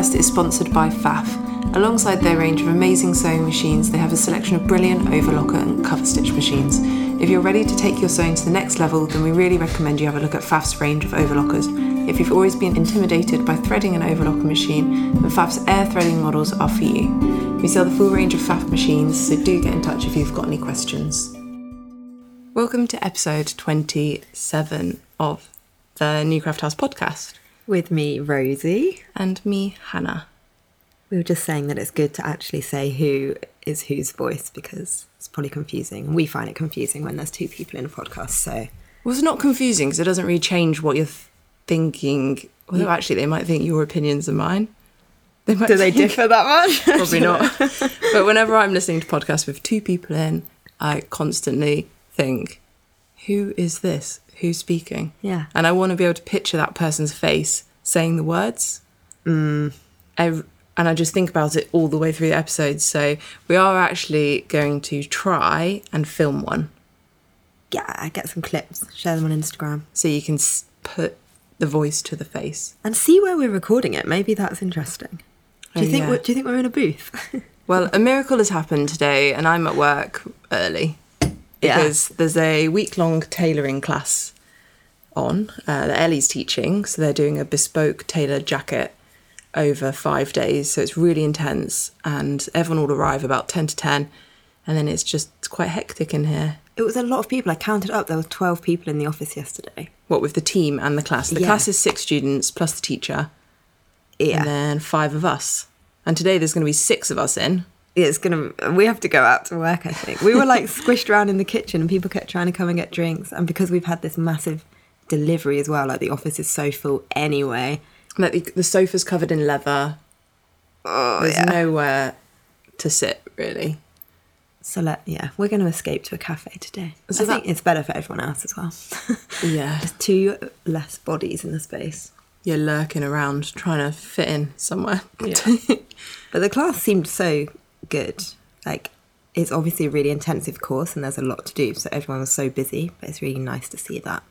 podcast is sponsored by Pfaff. Alongside their range of amazing sewing machines, they have a selection of brilliant overlocker and cover stitch machines. If you're ready to take your sewing to the next level, then we really recommend you have a look at Pfaff's range of overlockers. If you've always been intimidated by threading an overlocker machine, then Pfaff's air threading models are for you. We sell the full range of Pfaff machines, so do get in touch if you've got any questions. Welcome to episode 27 of the New Craft House podcast. With me, Rosie. And me, Hannah. We were just saying that it's good to actually say who is whose voice because it's probably confusing. We find it confusing when there's two people in a podcast, so. Well, it's not confusing because it doesn't really change what you're thinking. Although, actually, they might think your opinions are mine. They might Do they differ that much? Probably not. but whenever I'm listening to podcasts with two people in, I constantly think, who is this? Who's speaking? Yeah. And I want to be able to picture that person's face saying the words. Mm. And I just think about it all the way through the episode. So we are actually going to try and film one. Yeah, get some clips, share them on Instagram. So you can put the voice to the face. And see where we're recording it. Maybe that's interesting. Do you Oh, think yeah. do you think we're in a booth? Well, a miracle has happened today, and I'm at work early Yeah. because there's a week long tailoring class on uh, that Ellie's teaching. So they're doing a bespoke tailored jacket over five days. So it's really intense, and everyone will arrive about 10 to 10, and then it's just quite hectic in here. it was a lot of people. I counted up. There were 12 people in the office yesterday. What with the team and the class? The Yeah. class is six students plus the teacher, Yeah. and then five of us. And today there's going to be six of us in. It's gonna we have to go out to work i think we were like squished around in the kitchen and people kept trying to come and get drinks and because we've had this massive delivery as well like the office is so full anyway Like the, the sofa's covered in leather. oh There's nowhere to sit really. so let yeah we're going to escape to a cafe today So i think it's better for everyone else as well Yeah, there's two less bodies in the space you're lurking around trying to fit in somewhere. yeah. but the class seemed so good like it's obviously a really intensive course and there's a lot to do so everyone was so busy but it's really nice to see that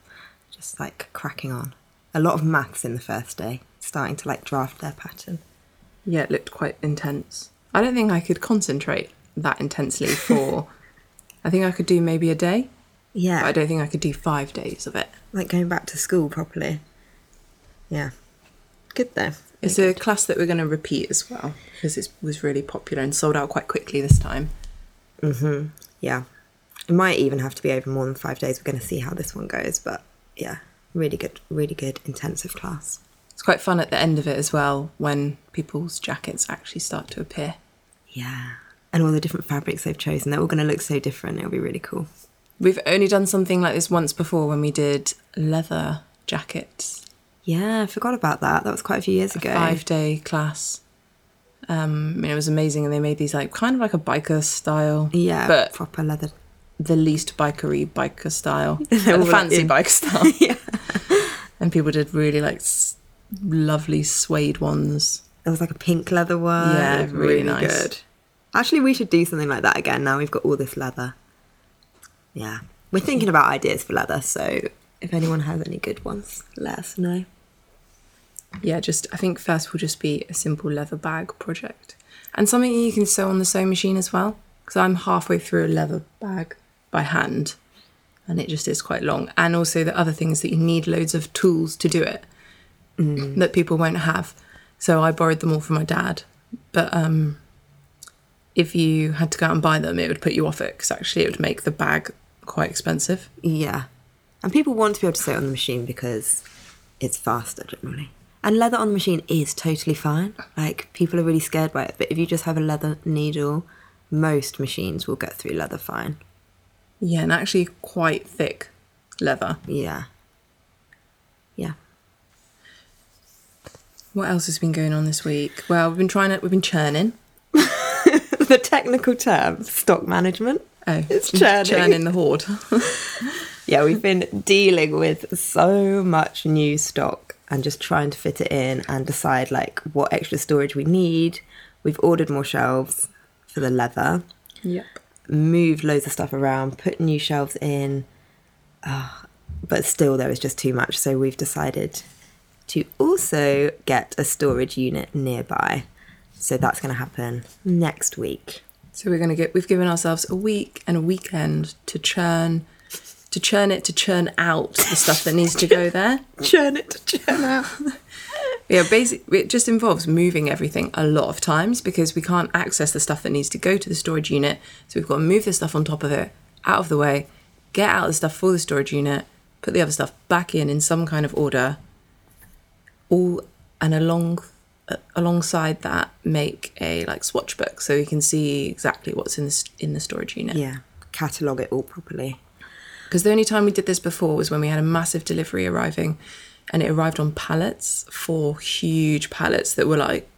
just like cracking on a lot of maths in the first day starting to like draft their pattern yeah, it looked quite intense. I don't think I could concentrate that intensely for. I think I could do maybe a day. yeah But I don't think I could do five days of it. like going back to school properly yeah good though It's a class that we're going to repeat as well because it was really popular and sold out quite quickly this time. Mm-hmm. yeah. It might even have to be over more than five days. We're going to see how this one goes but yeah really good really good intensive class. It's quite fun at the end of it as well when people's jackets actually start to appear. yeah. And all the different fabrics they've chosen. They're all going to look so different. It'll be really cool. We've only done something like this once before when we did leather jackets, yeah i forgot about that. That was quite a few years ago. five day class. Um, I mean, it was amazing, and they made these like kind of like a biker style, yeah but proper leather. the least bikery biker style, like the fancy in- biker style. yeah. And people did really like s- lovely suede ones. there was like a pink leather one. Yeah, was really nice. actually we should do something like that again now we've got all this leather. Yeah. We're thinking about ideas for leather so if anyone has any good ones let us know Yeah, just I think first will just be a simple leather bag project, and something you can sew on the sewing machine as well. Because I'm halfway through a leather bag by hand, and it just is quite long. And also the other thing is that you need loads of tools to do it that people won't have. So I borrowed them all from my dad, but um, if you had to go out and buy them, it would put you off it because actually it would make the bag quite expensive. Yeah. And people want to be able to sew it on the machine because it's faster generally. And leather on the machine is totally fine. Like people are really scared by it. But if you just have a leather needle, most machines will get through leather fine. Yeah, and actually quite thick leather. Yeah. Yeah. What else has been going on this week? Well, we've been trying to, we've been churning. the technical term, stock management. Oh, It's churning. churning the hoard. Yeah, we've been dealing with so much new stock and just trying to fit it in and decide like what extra storage we need. We've ordered more shelves for the leather. yep. moved loads of stuff around, put new shelves in, Ah, but still there was just too much. So we've decided to also get a storage unit nearby. So that's going to happen next week. So we're gonna get. We've given ourselves a week and a weekend to churn, to churn it, to churn out the stuff that needs to go there. Churn it to churn out. Yeah, basically, it just involves moving everything a lot of times because we can't access the stuff that needs to go to the storage unit. So we've got to move the stuff on top of it, out of the way, get out the stuff for the storage unit, put the other stuff back in in some kind of order. All and along uh, alongside that, make a like swatch book so you can see exactly what's in the in the storage unit. Yeah, catalogue it all properly. Because the only time we did this before was when we had a massive delivery arriving, and it arrived on pallets, four huge pallets that were like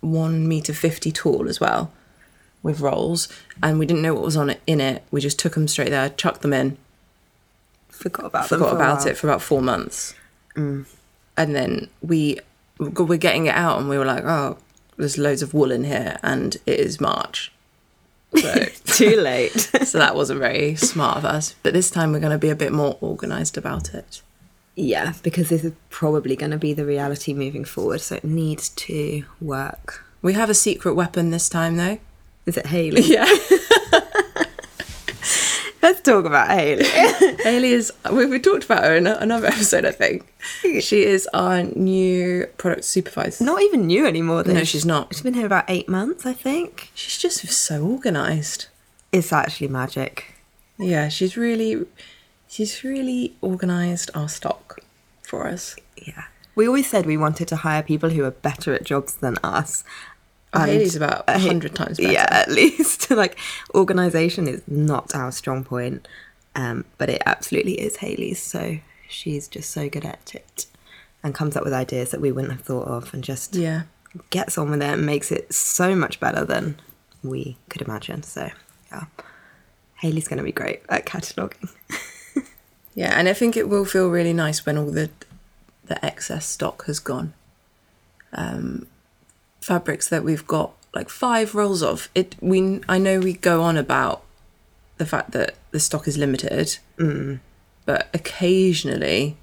one meter fifty tall as well, with rolls, and we didn't know what was on it in it. We just took them straight there, chucked them in, Forgot about them forgot for about it for about four months, mm. and then we we're getting it out, and we were like, oh, there's loads of wool in here, and it is March. So Too late. so that wasn't very smart of us. But this time we're going to be a bit more organised about it. yeah, because this is probably going to be the reality moving forward. So it needs to work. We have a secret weapon this time, though. Is it Haley? Yeah, Let's talk about Haley. Haley is. We, we talked about her in another episode, I think. She is our new product supervisor. not even new anymore. Though. No, she's not. She's been here about eight months, I think. She's just so organised. It's actually magic. Yeah, she's really, she's really organised our stock for us. Yeah. We always said we wanted to hire people who are better at jobs than us. Haley's about a hundred times better. Yeah, at least. like, organisation is not our strong point, um, but it absolutely is Haley's. So she's just so good at it and comes up with ideas that we wouldn't have thought of and just Yeah. gets on with it and makes it so much better than we could imagine. So, yeah. Haley's going to be great at cataloguing. Yeah, and I think it will feel really nice when all the the excess stock has gone. Um, fabrics that we've got like five rolls of. It we I know we go on about the fact that the stock is limited, but occasionally,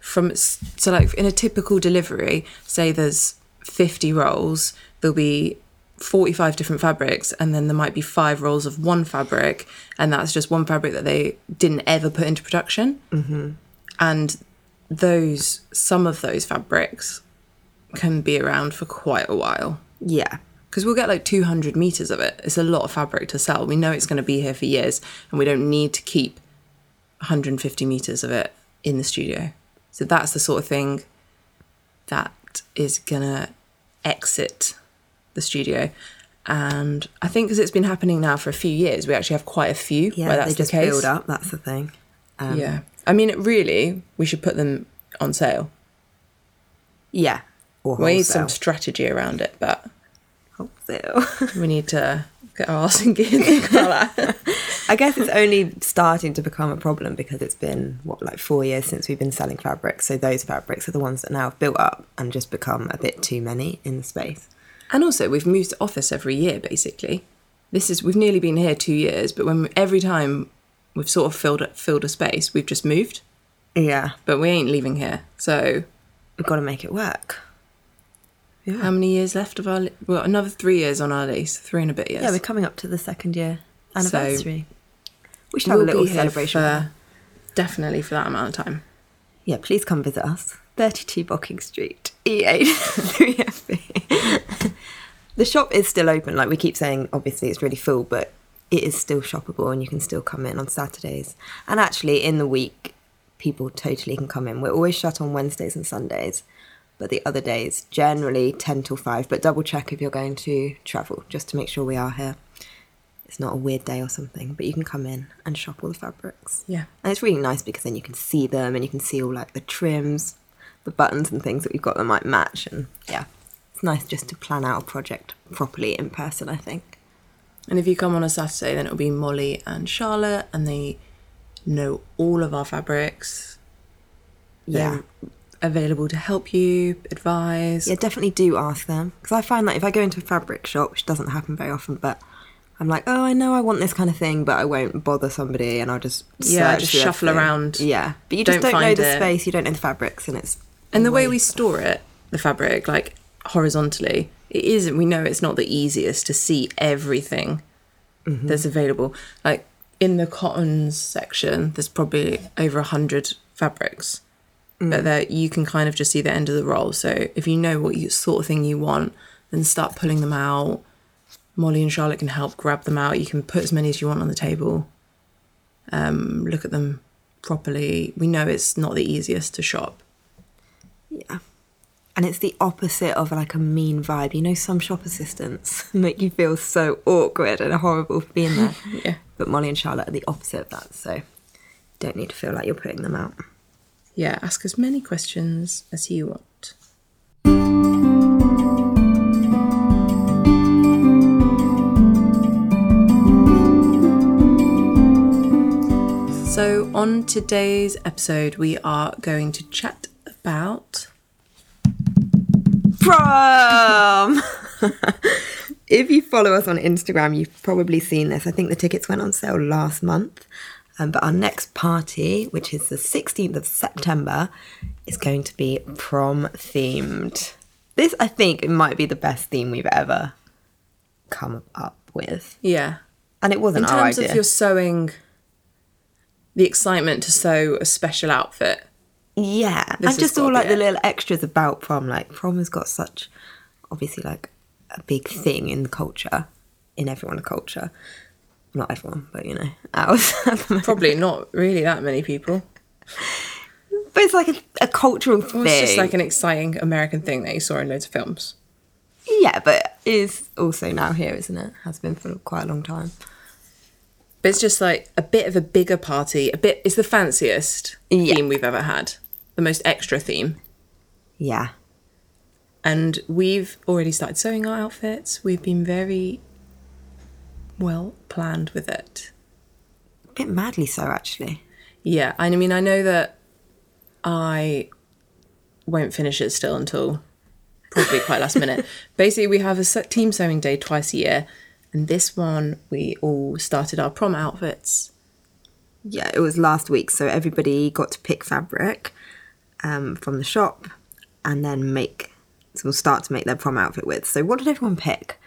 from so like in a typical delivery, say there's fifty rolls, there'll be 45 different fabrics and then there might be five rolls of one fabric and that's just one fabric that they didn't ever put into production mm-hmm. and those some of those fabrics can be around for quite a while Yeah. because we'll get like 200 meters of it it's a lot of fabric to sell we know it's going to be here for years and we don't need to keep 150 meters of it in the studio so that's the sort of thing that is going to exit the studio and i think because it's been happening now for a few years we actually have quite a few Yeah, where that's they just the case build up. That's the thing. Um, yeah i mean really we should put them on sale Yeah. Or we need some strategy around it but wholesale. we need to get our arse in gear and think about that I guess it's only starting to become a problem because it's been what like four years since we've been selling fabrics. So those fabrics are the ones that now have built up and just become a bit too many in the space. And also, we've moved office every year, basically. This is we've nearly been here two years, but when every time we've sort of filled filled a space, we've just moved, Yeah, but we ain't leaving here. So, we've got to make it work. How many years left of our? Li- well, another three years on our lease, three and a bit years. Yeah, we're coming up to the second year So, anniversary. we should have we'll a little be here celebration. for definitely for that amount of time. Yeah, please come visit us. 32 Bocking Street, E E8 3FB. the shop is still open. Like we keep saying, obviously it's really full, but it is still shoppable and you can still come in on Saturdays. And actually, in the week, people totally can come in. We're always shut on Wednesdays and Sundays, but the other days, generally 10 till 5. But double check if you're going to travel just to make sure we are here. It's not a weird day or something, but you can come in and shop all the fabrics. Yeah. And it's really nice because then you can see them and you can see all like the trims, the buttons and things that we've got that might match. And yeah, it's nice just to plan out a project properly in person, I think. And if you come on a Saturday, then it'll be Molly and Charlotte, and they know all of our fabrics. Yeah. They're available to help you, advise. Yeah, definitely do ask them. Because I find that if I go into a fabric shop, which doesn't happen very often, but I'm like, oh, I know I want this kind of thing, but I won't bother somebody and I'll just Yeah, just shuffle around. Yeah, but you just Don't don't, know the it. space, you don't know the fabrics, and it's And the way we store it, the fabric, like horizontally, it isn't. We know it's not the easiest to see everything mm-hmm. that's available. Like in the cottons section, there's probably over a hundred fabrics, but that you can kind of just see the end of the roll. So if you know what you, sort of thing you want, then start pulling them out. Molly and Charlotte can help grab them out. You can put as many as you want on the table. Um, look at them properly. We know it's not the easiest to shop. Yeah. And it's the opposite of like a mean vibe. You know, some shop assistants make you feel so awkward and horrible for being there. Yeah. But Molly and Charlotte are the opposite of that. So don't need to feel like you're putting them out. Yeah, ask as many questions as you want. So, on today's episode, we are going to chat about. Prom! if you follow us on Instagram, you've probably seen this. I think the tickets went on sale last month. Um, but our next party, which is the 16th of September, is going to be prom themed. This, I think, might be the best theme we've ever come up with. Yeah. And it wasn't our terms idea. of your sewing, the excitement to sew a special outfit. Yeah, This and just all like the it. little extras about prom. Like prom has got such, obviously, like a big thing in the culture, in everyone's culture. Not everyone, but you know, ours. Probably not really that many people. but it's like a, a cultural It thing. was just like an exciting American thing that you saw in loads of films. yeah, but is also now here, isn't it? Has been for quite a long time. But it's just like a bit of a bigger party. A bit. It's the fanciest Yeah. theme we've ever had. The most extra theme. Yeah, And we've already started sewing our outfits. We've been very well planned with it. a bit madly so actually. Yeah, I mean, I know that I won't finish it still until probably quite last minute. Basically, we have a team sewing day twice a year, and this one we all started our prom outfits. Yeah, it was last week, so everybody got to pick fabric um, from the shop and then make, so we'll start to make their prom outfit with. So, what did everyone pick?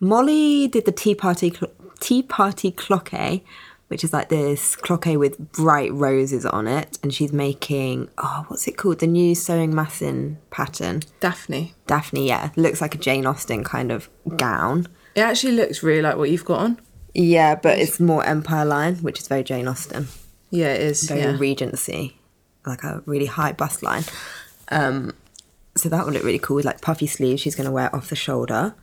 Molly did the tea party cl- tea party cloqué, which is like this cloqué with bright roses on it, and she's making oh, what's it called? The new sewing massin pattern. Daphne, Daphne, yeah, looks like a Jane Austen kind of gown. it actually looks really like what you've got on. Yeah, but it's more Empire line, which is very Jane Austen. Yeah, it is. very yeah. Regency, like a really high bust line. Um, so that would look really cool with like puffy sleeves. She's going to wear off the shoulder.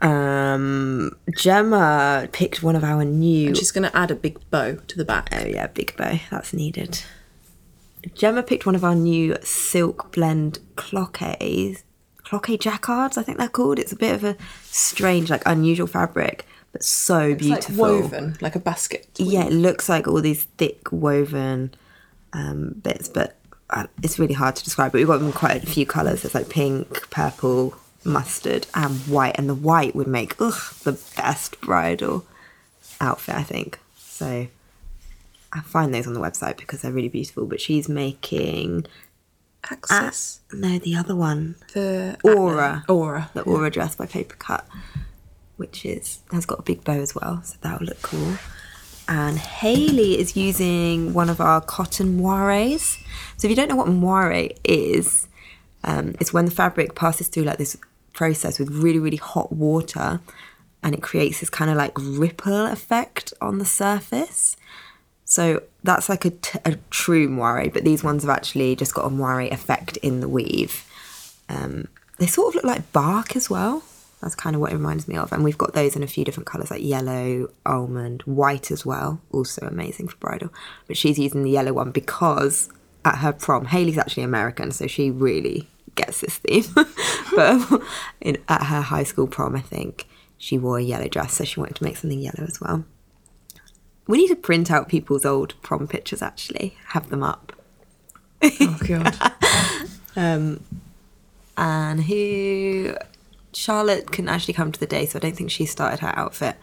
Um, Gemma picked one of our new. She's going to add a big bow to the back. Oh yeah, big bow. That's needed. Gemma picked one of our new silk blend cloqués. Cloqué jacquards, I think they're called. It's a bit of a strange, like unusual fabric, but so It's like beautiful. woven, like a basket. Yeah, it looks like all these thick woven um, bits, but uh, it's really hard to describe. But we've got them in quite a few colours. It's like pink, purple, mustard, and white. And the white would make ugh, the best bridal outfit, I think. So I find those on the website because they're really beautiful. But she's making Access. no, the other one, the Aura. Aura. the Aura dress by Papercut, which is has got a big bow as well, so that'll look cool. And Haley is using one of our cotton moires. So if you don't know what moire is, um, it's when the fabric passes through like this process with really really hot water, and it creates this kind of like ripple effect on the surface. So that's like a, t- a true moire, but these ones have actually just got a moire effect in the weave. Um, they sort of look like bark as well. That's kind of what it reminds me of. And we've got those in a few different colours like yellow, almond, white as well. Also amazing for bridal. But she's using the yellow one because at her prom, Haley's actually American, so she really gets this theme. but in, at her high school prom, I think she wore a yellow dress, so she wanted to make something yellow as well. We need to print out people's old prom pictures actually, have them up. Oh god. Um, and who Charlotte couldn't actually come to the day, so I don't think she started her outfit.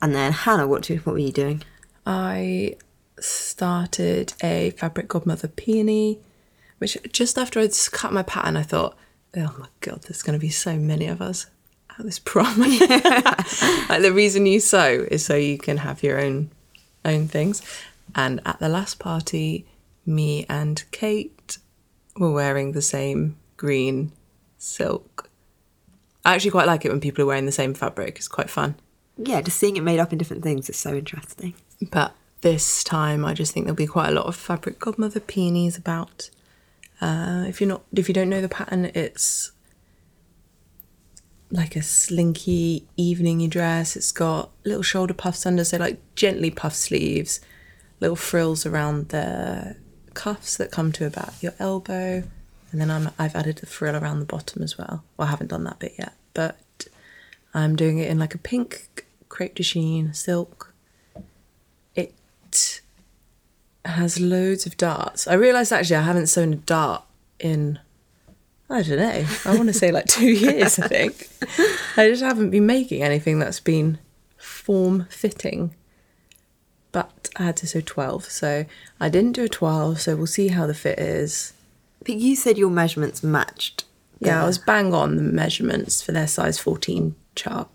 And then Hannah, what do, what were you doing? I started a fabric godmother peony. Which just after I'd cut my pattern, I thought, oh my god, there's going to be so many of us at this prom. like the reason you sew is so you can have your own own things. And at the last party, me and Kate were wearing the same green silk. I actually quite like it when people are wearing the same fabric. It's quite fun. Yeah, just seeing it made up in different things is so interesting. But this time, I just think there'll be quite a lot of fabric godmother peonies about. Uh, if you're not, if you don't know the pattern, it's like a slinky evening dress. It's got little shoulder puffs under, so like gently puffed sleeves, little frills around the cuffs that come to about your elbow, and then I'm I've added the frill around the bottom as well. Well, I haven't done that bit yet, but I'm doing it in like a pink crepe de chine silk. It has loads of darts. I realised actually I haven't sewn a dart in I don't know. I want to say like two years, I think. I just haven't been making anything that's been form fitting. But I had to sew 12, so I didn't do a 12, so we'll see how the fit is. But you said your measurements matched. Yeah, I was bang on the measurements for their size 14 chart.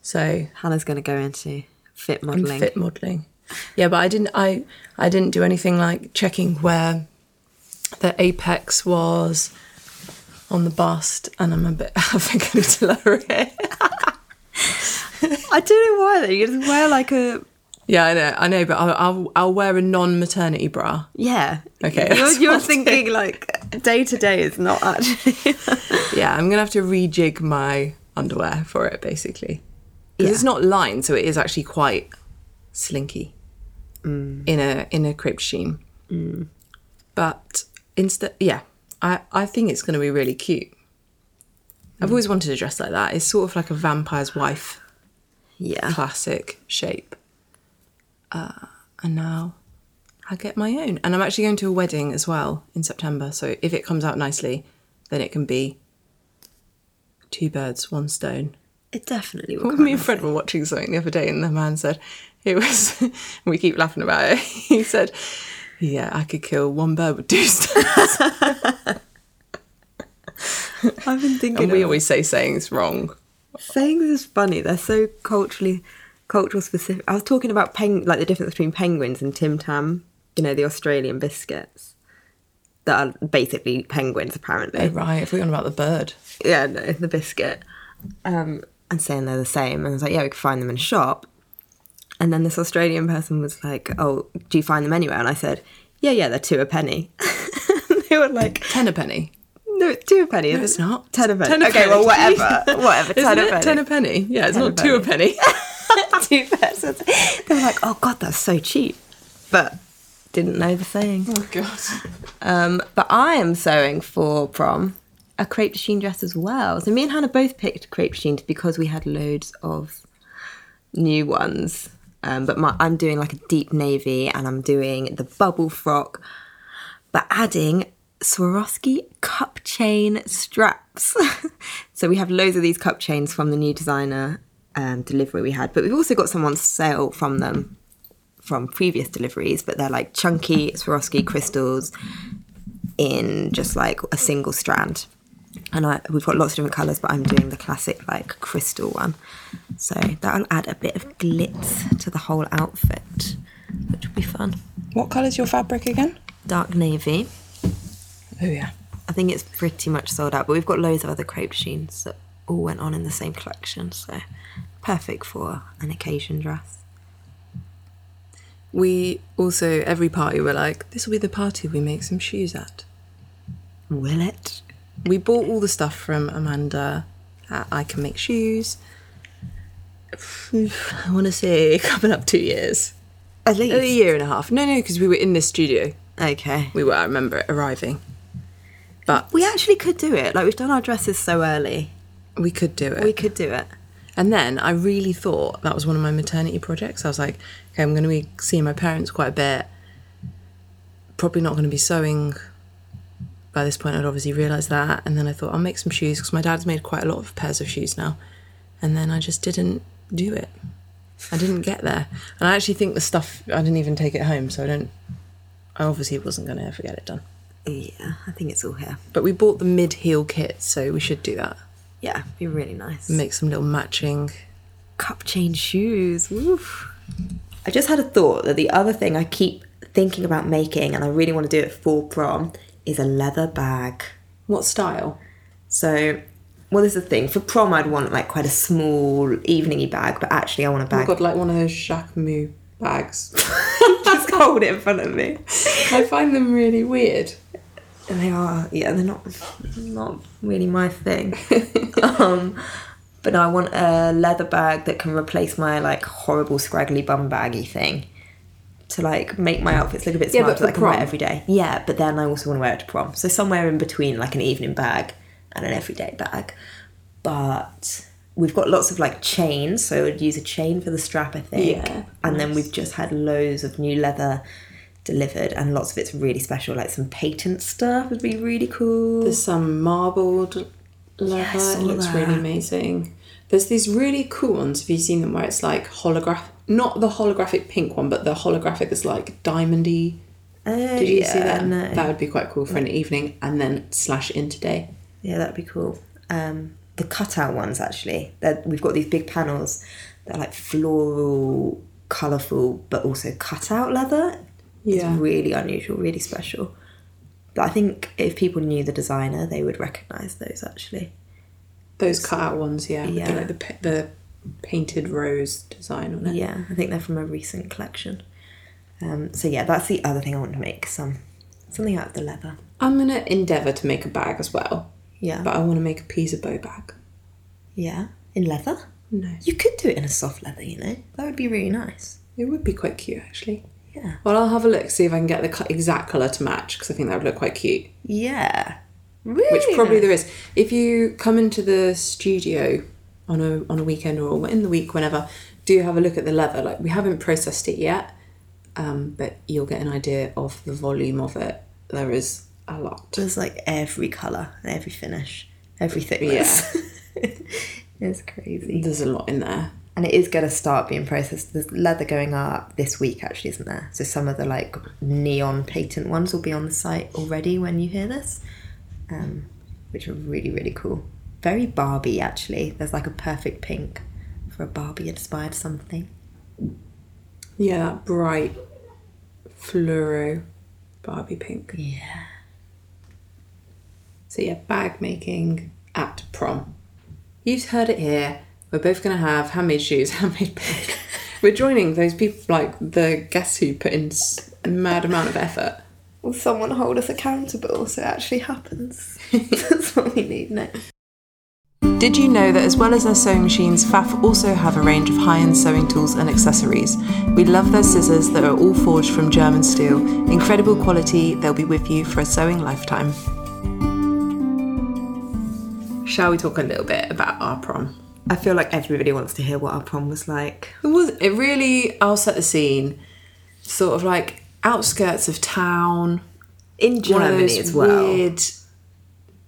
So Hannah's going to go into fit modelling. fit modelling. Yeah, but I didn't I I didn't do anything like checking where the apex was on the bust and I'm a bit I think I need to lower it. I don't know why though. You just wear like a Yeah, I know, I know, but I'll I'll, I'll wear a non-maternity bra. yeah. Okay, You're, you're thinking like day to day is not actually. Yeah, I'm gonna have to rejig my underwear for it basically because Yeah. it's not lined, so it is actually quite slinky Mm. in a in a crepe sheen. Mm. But instead, yeah, I I think it's gonna be really cute. I've mm. always wanted a dress like that. It's sort of like a vampire's wife yeah. classic shape. Uh, and now I get my own. And I'm actually going to a wedding as well in September. So if it comes out nicely, then it can be two birds, one stone. It definitely will. Me and Fred were watching something the other day, and the man said it was. we keep laughing about it. He said, "Yeah, I could kill one bird with two stones." I've been thinking. and we of- always say sayings wrong. sayings is funny. They're so culturally cultural specific. I was talking about peng like the difference between penguins and Tim Tam. You know the Australian biscuits that are basically penguins apparently. Oh, right, if we're on about the bird. Yeah, no, the biscuit. Um, and saying they're the same. And I was like, yeah, we could find them in a shop. And then this Australian person was like, oh, do you find them anywhere? And I said, yeah, yeah, they're two a penny. they were like, Ten a penny. no, two a penny. No, it's not. Ten a penny. Ten a okay, penny. well, whatever. whatever. Isn't ten a it? penny. Ten a penny. Yeah, it's Ten a not two a penny. two pesos. They were like, oh, God, that's so cheap. But didn't know the saying. oh god. Um, but I am sewing for prom a crepe de chine dress as well. So me and Hannah both picked crepe de chine because we had loads of new ones. Um, but my, I'm doing like a deep navy and I'm doing the bubble frock, but adding Swarovski cup chain straps. so we have loads of these cup chains from the new designer um, delivery we had, but we've also got some on sale from them from previous deliveries, but they're like chunky Swarovski crystals in just like a single strand. And I, we've got lots of different colours, but I'm doing the classic like crystal one. So that'll add a bit of glitz to the whole outfit, which will be fun. What colour's your fabric again? Dark navy. Oh yeah. I think it's pretty much sold out, but we've got loads of other crepe jeans that all went on in the same collection. So perfect for an occasion dress. We also every party we're like, this will be the party we make some shoes at. Will it? We bought all the stuff from Amanda. At I can make shoes. I want to say coming up two years, At least. a year and a half. No, no, because we were in this studio. Okay. We were. I remember it arriving, but We actually could do it. Like we've done our dresses so early. we could do it. We could do it. And then I really thought that was one of my maternity projects. I was like, okay, I'm going to be seeing my parents quite a bit. Probably not going to be sewing. By this point, I'd obviously realised that. And then I thought, I'll make some shoes because my dad's made quite a lot of pairs of shoes now. And then I just didn't do it. I didn't get there. And I actually think the stuff, I didn't even take it home. So I don't, I obviously wasn't going to ever get it done. Yeah, I think it's all here. But we bought the mid heel kit, so we should do that. Yeah, be really nice. Make some little matching. cup chain shoes. Woof. I just had a thought that the other thing I keep thinking about making, and I really want to do it for prom, is a leather bag. What style? So, well, this is the thing. For prom, I'd want like quite a small eveningy bag, but actually, I want a I've bag. got like one of those Jacquemus bags. just hold it in front of me. I find them really weird. And they are, yeah, they're not not really my thing. um, but I want a leather bag that can replace my like horrible scraggly bum baggy thing. To like make my outfits look a bit Yeah, smart but so I can wear it every day. Yeah, but then I also want to wear it to prom. So somewhere in between like an evening bag and an everyday bag. But we've got lots of like chains, so I'd use a chain for the strap, I think. Yeah, and then we've just had loads of new leather delivered and lots of it's really special like some patent stuff would be really cool There's some marbled leather. Yeah, it looks really amazing. There's these really cool ones. Have you seen them where it's like holograph? Not the holographic pink one, but the holographic that's like diamondy. Oh, Did you see that? no. That would be quite cool for an evening, and then slash into day. Yeah, that'd be cool. Um, the cutout ones actually. They're, we've got these big panels. They're like floral, colourful, but also cutout leather. Yeah. It's really unusual, really special. But I think if people knew the designer, they would recognise those actually. Those cutout ones, yeah. Yeah. like the the painted rose design on it. Yeah, I think they're from a recent collection. Um, so yeah, that's the other thing I want to make some something out of the leather. I'm gonna endeavour to make a bag as well, Yeah, but I want to make a Pisa bow bag. yeah, in leather. No, You could do it in a soft leather, you know. That would be really nice. it would be quite cute actually. Yeah. Well, I'll have a look see if I can get the exact colour to match because I think that would look quite cute. Yeah. Really. Which probably nice. there is. If you come into the studio on a on a weekend or in the week, whenever, do have a look at the leather. Like we haven't processed it yet, um, but you'll get an idea of the volume of it. There is a lot. There's like every colour and every finish, everything Yeah. it's crazy. There's a lot in there. And it is going to start being processed. There's leather going up this week, actually, isn't there? So some of the like neon patent ones will be on the site already when you hear this, um, which are really, really cool. Very Barbie, actually. There's like a perfect pink for a Barbie inspired something. Yeah, that bright fluoro Barbie pink. Yeah. So yeah, bag making at prom. You've heard it here. We're both going to have handmade shoes, handmade bag. We're joining those people like the guests who put in a mad amount of effort. Will someone hold us accountable so it actually happens? That's what we need next. Did you know that as well as their sewing machines, Pfaff also have a range of high end sewing tools and accessories? We love their scissors that are all forged from German steel. Incredible quality, they'll be with you for a sewing lifetime. Shall we talk a little bit about our prom? I feel like everybody wants to hear what our prom was like. It was it really I'll set the scene. Sort of like outskirts of town. In Germany those as well. weird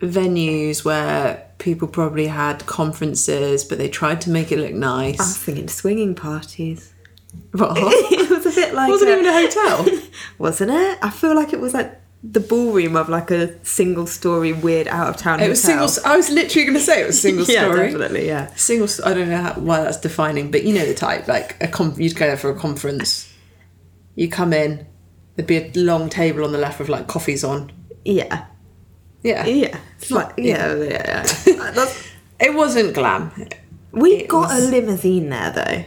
venues where people probably had conferences, but they tried to make it look nice. I was thinking swinging parties. What? it was a bit like wasn't a- even a hotel. wasn't it? I feel like it was like the ballroom of like a single story weird out of town It was single. I was literally going to say it was single yeah, story. definitely, yeah. Single. I don't know how, why that's defining, but you know the type. Like a com- you'd go there for a conference. You come in. There'd be a long table on the left with like coffees on. Yeah. Yeah. Yeah. It's like yeah, yeah, yeah. That's- It wasn't glam. we It got was- a limousine there though.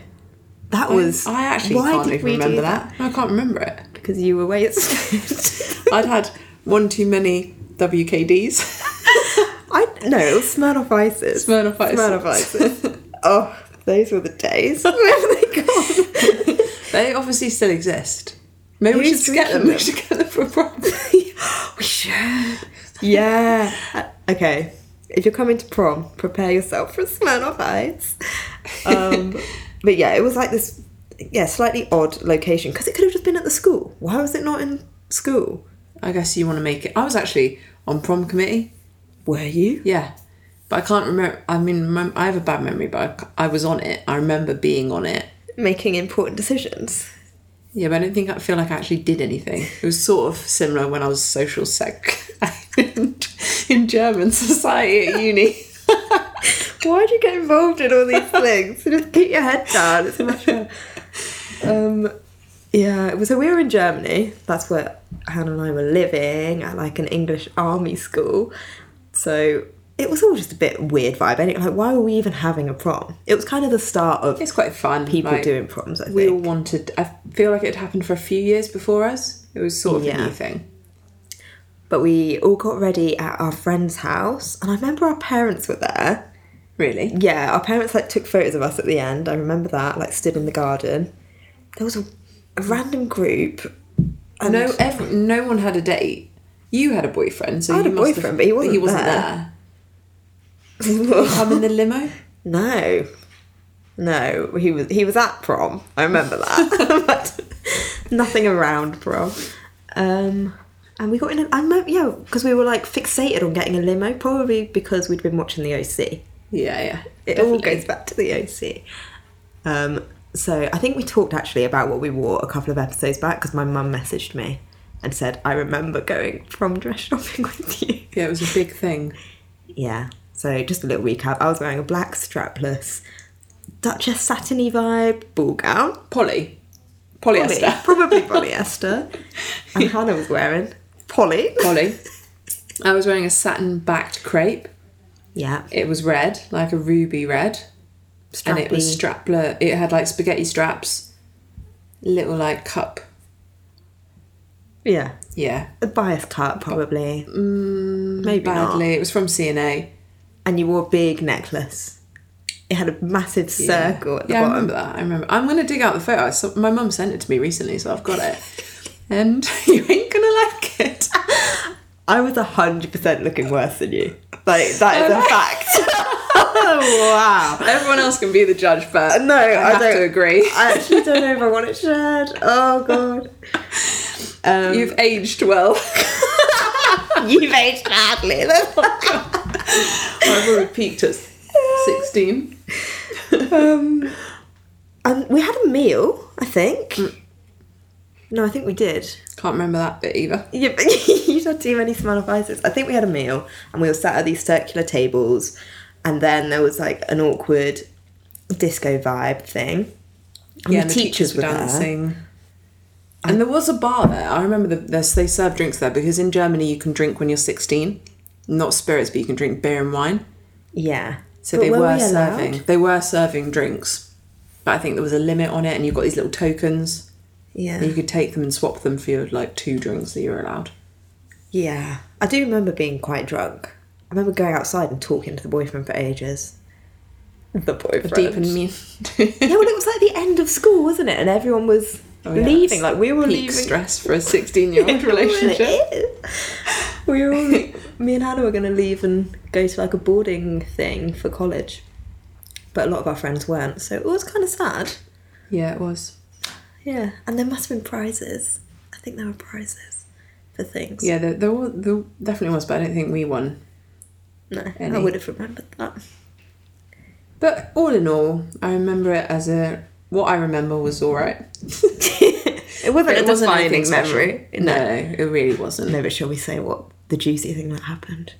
That was I actually can't even remember that. I can't remember it. Because you were way at I'd had one too many WKDs. I no, it was Smirnoff Ices. Smirnoff Ices. Smirnoff Ices. oh, those were the days. Where have they gone? they obviously still exist. Maybe we Who's should get them. drinking We should get them for a prom. we should. Yeah. Okay. If you're coming to prom, prepare yourself for a Smirnoff Ice. Um, but yeah, it was like this, yeah, slightly odd location because it could have just been at the school. Why was it not in school? I guess you want to make it. I was actually on prom committee. Were you? Yeah, but I can't remember. I mean, I have a bad memory, but I, I was on it. I remember being on it. Making important decisions. Yeah, but I don't think I feel like I actually did anything. It was sort of similar when I was social sec in German society at uni. Why'd you get involved in all these things? Just keep your head down. It's much better. Um, yeah, so we were in Germany. That's where Hannah and I were living at like an English army school. So it was all just a bit weird vibe. And like, why were we even having a prom? It was kind of the start of It's quite fun. people like, doing proms. I think. We all wanted. I feel like it happened for a few years before us. It was sort of a new thing. But we all got ready at our friend's house, and I remember our parents were there. Really? Yeah, our parents like took photos of us at the end. I remember that, like stood in the garden. There was a, a random group. And No, every, no one had a date. You had a boyfriend, so I had a boyfriend, have, but he wasn't wasn't there. there. He come in the limo? no, no, he was he was at prom. I remember that, but nothing around prom. Um, and we got in. A, I remember, yeah, because we were like fixated on getting a limo, probably because we'd been watching the OC. Yeah, yeah. It all goes back to the OC. Um, so I think we talked actually about what we wore a couple of episodes back because my mum messaged me and said, I remember going from dress shopping with you. Yeah, it was a big thing. Yeah. So just a little recap. I was wearing a black strapless Duchess satiny vibe ball gown. Polly. Poly- Polyester. Probably polyester. and Hannah was wearing poly. Poly. I was wearing a satin backed crepe. Yeah. It was red, like a ruby red. And it was Strappy. strapler. It had like spaghetti straps. Little like cup. Yeah. Yeah. A bias cut probably. Mm, Maybe not. Badly. It was from C&A. And you wore a big necklace. It had a massive Yeah. circle at the yeah, I bottom. remember that. I remember. I'm gonna dig out the photo. I my mum sent it to me recently, so I've got it. and you ain't gonna like it. I was hundred percent looking worse than you. Like that is a fact. wow. Everyone else can be the judge, but No, I, I have don't- to agree. I actually don't know if I want it shared. Oh god. Um, You've aged well. you've aged badly. I've already peaked at 16. um, and we had a meal. I think. No, I think we did. Can't remember that bit either. Yeah, but you had too many Smirnoff Ices. I think we had a meal and we were sat at these circular tables, and then there was like an awkward disco vibe thing. And yeah, the, and teachers, were dancing. And there was a bar there. I remember the, they serve drinks there because in Germany you can drink when you're 16. Not spirits, but you can drink beer and wine. Yeah. So But they were we serving. They were serving drinks, but I think there was a limit on it, and you've got these little tokens. Yeah. You could take them and swap them for your like two drinks that you're allowed. Yeah. I do remember being quite drunk. I remember going outside and talking to the boyfriend for ages. The boyfriend. Deep and mean. Yeah, well, it was like the end of school, wasn't it? And everyone was Oh, yeah, leaving. Like we were Peak leaving. stress for a 16 year old relationship. We were all, me and Hannah were going to leave and go to like a boarding thing for college, but a lot of our friends weren't, so it was kind of sad. Yeah, it was. Yeah, and there must have been prizes. I think there were prizes for things. Yeah, there, there, wa- there definitely was, but I don't think we won. no, I would have remembered that. But all in all, I remember it as a. What I remember was alright. it wasn't a defining memory. No, it really wasn't. No, but shall we say what the juicy thing that happened?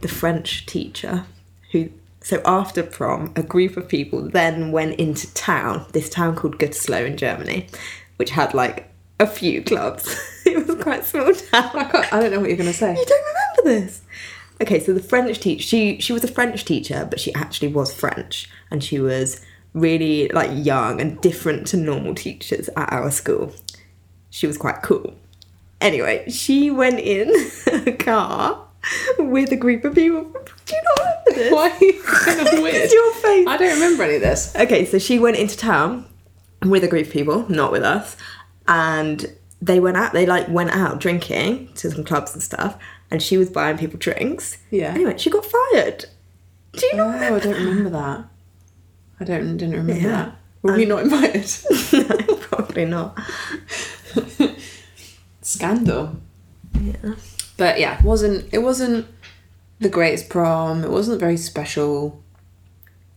The French teacher who. So after prom, a group of people then went into town, this town called Gütersloh in Germany, which had like a few clubs. it was quite a small town. I, I don't know what you're going to say. You don't remember this? Okay, so the French teacher, she she was a French teacher, but she actually was French, and she was really like young and different to normal teachers at our school. She was quite cool. Anyway, she went in a car with a group of people. Do you not remember this? Why are you kind of weird? It's your face. I don't remember any of this. Okay, so she went into town with a group of people, not with us, and they went out. They like went out drinking to some clubs and stuff, and she was buying people drinks. Yeah. Anyway, she got fired. Do you Oh, not I don't remember that. I don't didn't remember Yeah. that. Were we not invited? no, probably not. Scandal. Yeah. But yeah, wasn't it wasn't the greatest prom. It wasn't very special.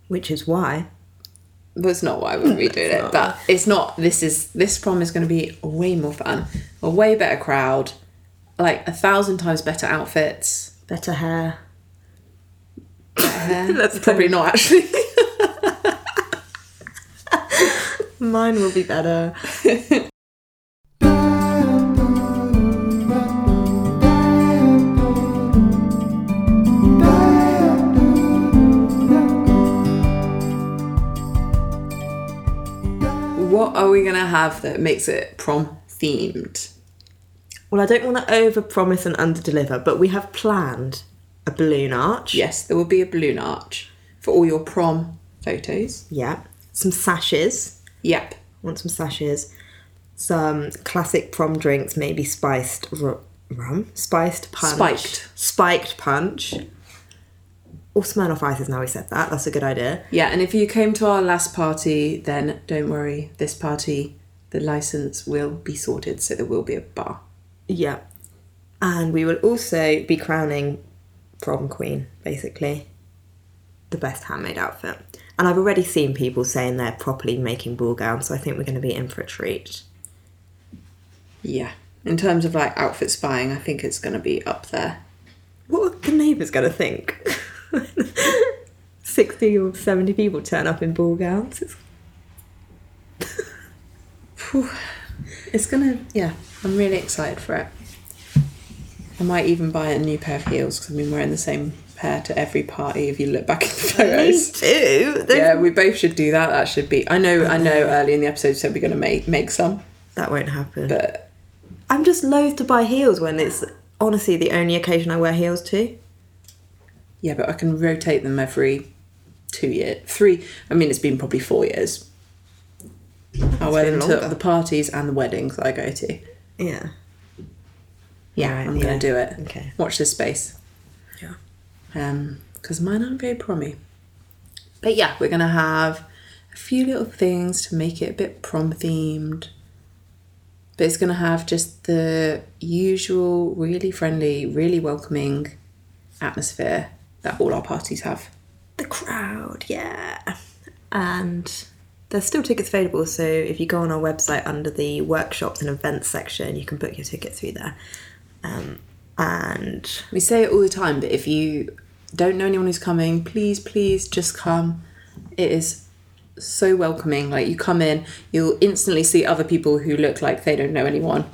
Which is why That's not why we're redoing it. not. But it's not. This is this prom is going to be way more fun, a way better crowd, like a thousand times better outfits. Better hair. Hair. That's probably not actually. Mine will be better. We gonna have that makes it prom themed? Well, I don't want to over promise and under deliver, but we have planned a balloon arch. Yes, there will be a balloon arch for all your prom photos. Yeah. Some sashes. Yep. Want some sashes. Some classic prom drinks, maybe spiced ru- rum, spiced punch, Spiked. spiked punch, or Smirnoff Ices. Now we said that, that's a good idea. Yeah, and if you came to our last party, then don't worry. This party, the license will be sorted, so there will be a bar. Yeah, and we will also be crowning prom queen, basically, the best handmade outfit. And I've already seen people saying they're properly making ball gowns, so I think we're going to be in for a treat. Yeah. In terms of like outfit spying, I think it's going to be up there. What are the neighbours going to think? 60 or 70 people turn up in ball gowns. It's It's gonna, yeah. I'm really excited for it. I might even buy a new pair of heels because I've been wearing the same pair to every party. If you look back at the photos, too. yeah, we both should do that. That should be. I know. I know. Early in the episode, you said we're gonna make make some, That won't happen. but I'm just loath to buy heels when it's honestly the only occasion I wear heels to. Yeah, but I can rotate them every two years, three. I mean, it's been probably four years. I wear them to the parties and the weddings I go to. Yeah. Yeah, Right, I'm yeah. gonna do it. Okay. Watch this space. Yeah. Um, because mine aren't very promy. But yeah, we're gonna have a few little things to make it a bit prom themed. But it's gonna have just the usual, really friendly, really welcoming atmosphere that all our parties have. The crowd, yeah. And there's still tickets available, so if you go on our website under the workshops and events section, you can book your ticket through there. Um, and We say it all the time, but if you don't know anyone who's coming, please, please just come. It is so welcoming. Like you come in, you'll instantly see other people who look like they don't know anyone.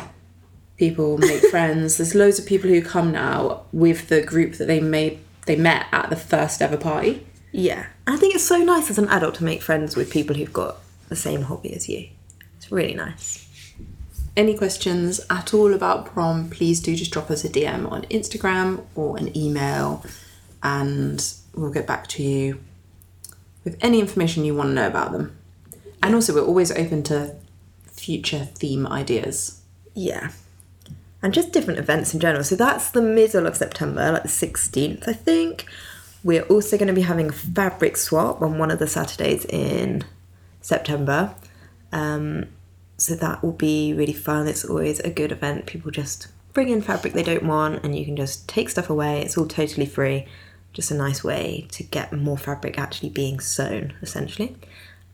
People make friends. There's loads of people who come now with the group that they made they met at the first ever party. yeah, I think it's so nice as an adult to make friends with people who've got the same hobby as you. It's really nice. Any questions at all about prom, please do just drop us a DM on Instagram or an email and we'll get back to you with any information you want to know about them. And also, we're always open to future theme ideas. Yeah. And just different events in general. So that's the middle of September, like the 16th, I think. We're also going to be having a fabric swap on one of the Saturdays in September. Um, so that will be really fun. It's always a good event. People just bring in fabric they don't want and you can just take stuff away. It's all totally free. Just a nice way to get more fabric actually being sewn, essentially.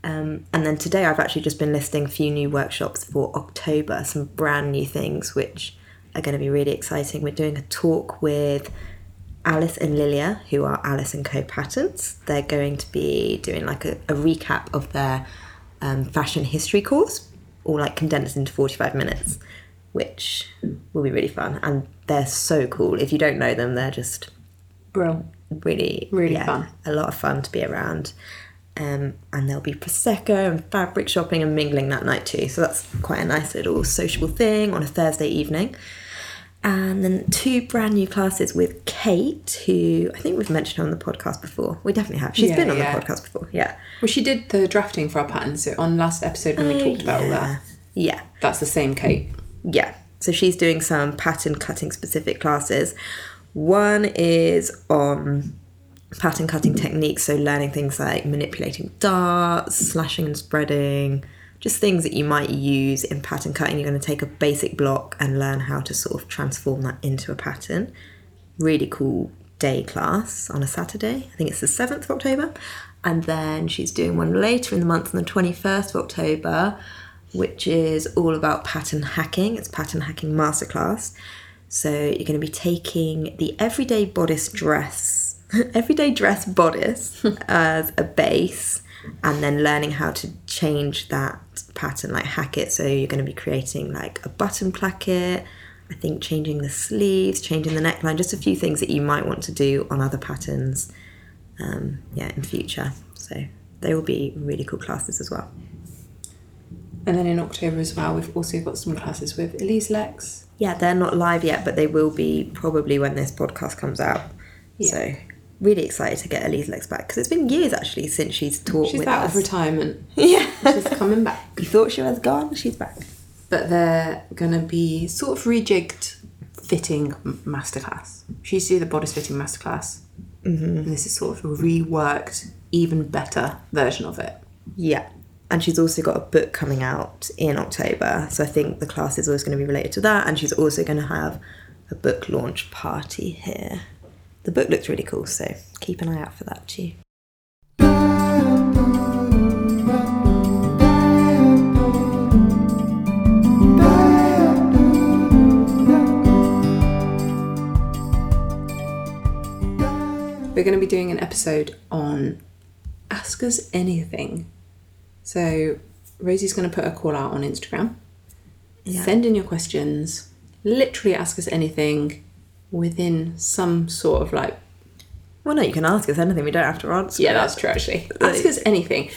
Um, and then today I've actually just been listing a few new workshops for October, some brand new things which are going to be really exciting. We're doing a talk with Alice and Lilia, who are Alice and Co Patterns. They're going to be doing like a, a recap of their um, fashion history course, all like condensed into 45 minutes, which will be really fun. And they're so cool. If you don't know them, they're just Bro. really Really yeah, fun. a lot of fun to be around um, and there'll be prosecco and fabric shopping and mingling that night too so that's quite a nice little sociable thing on a thursday evening and then two brand new classes with kate who i think we've mentioned on the podcast before we definitely have She's Yeah, been on yeah. the podcast before yeah Well, she did the drafting for our pattern, so on last episode when we talked about all that, yeah that's the same Kate. Yeah. So she's doing some pattern cutting specific classes. One is on pattern cutting techniques, so learning things like manipulating darts, slashing and spreading, just things that you might use in pattern cutting. You're going to take a basic block and learn how to sort of transform that into a pattern. Really cool day class on a Saturday. I think it's the 7th of October. And then she's doing one later in the month on the 21st of October, which is all about pattern hacking. It's pattern hacking masterclass. So you're going to be taking the everyday bodice dress, everyday dress bodice as a base, and then learning how to change that pattern, like hack it. So you're going to be creating like a button placket. I think changing the sleeves, changing the neckline, just a few things that you might want to do on other patterns, um, yeah, in future. So they will be really cool classes as well. And then in October as well, we've also got some classes with Elisalex. Yeah, they're not live yet, but they will be probably when this podcast comes out. Yeah. So really excited to get Elisalex back because it's been years actually since she's taught She's with out us. of retirement. yeah, She's coming back. you thought she was gone, she's back. But they're going to be sort of rejigged fitting masterclass. She used to do the bodice fitting masterclass. Mm-hmm. And this is sort of a reworked, even better version of it. Yeah. And she's also got a book coming out in October. So I think the class is always going to be related to that. And she's also going to have a book launch party here. The book looks really cool, so keep an eye out for that too. We're going to be doing an episode on Ask Us Anything. So Rosie's going to put a call out on Instagram. Yeah. Send in your questions. Literally ask us anything within some sort of like Well, no, you can ask us anything. We don't have to answer. Yeah, that's true actually. Ask us anything.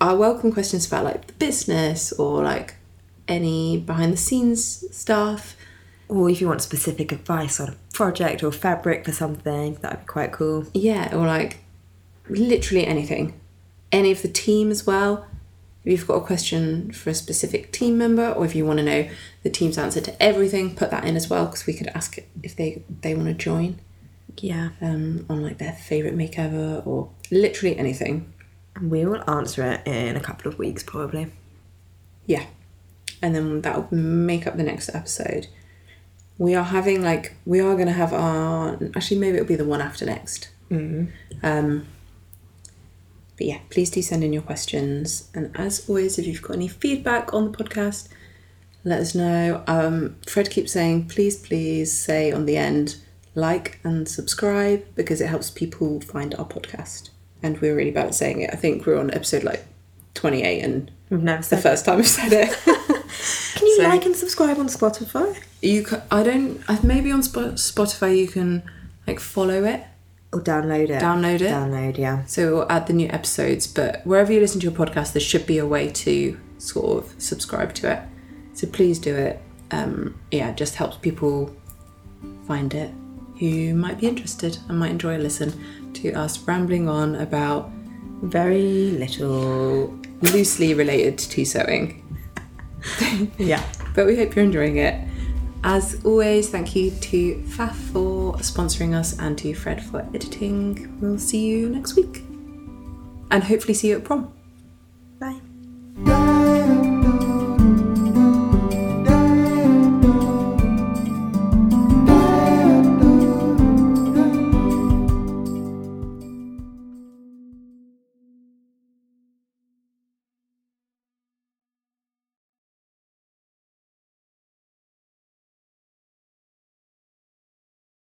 I welcome questions about like the business or like any behind the scenes stuff. Or if you want specific advice on a project or fabric for something, that would be quite cool. Yeah, or like literally anything. Any of the team as well. If you've got a question for a specific team member or if you want to know the team's answer to everything, put that in as well because we could ask if they they want to join Yeah. um, on like their favorite makeover or literally anything. And we will answer it in a couple of weeks, probably. Yeah. And then that'll make up the next episode. We are having like we are gonna have our actually maybe it'll be the one after next. Mm. Um but yeah, please do send in your questions. And as always, if you've got any feedback on the podcast, let us know. Um, Fred keeps saying, please, please say on the end, like and subscribe because it helps people find our podcast. And we're really bad at saying it. I think we're on episode like 28 and We've never the first time I've said it. Can you So- like and subscribe on Spotify? You can, I don't. Maybe on Sp- Spotify you can like follow it, Or download it? download it. Download, yeah. So we'll add the new episodes. But wherever you listen to your podcast, there should be a way to sort of subscribe to it. So please do it. Um, yeah, it just helps people find it who might be interested and might enjoy a listen to us rambling on about Very little. loosely related to tea sewing. Yeah. But we hope you're enjoying it. As always, thank you to Pfaff for sponsoring us and to Fred for editing. We'll see you next week. And hopefully see you at prom. Bye.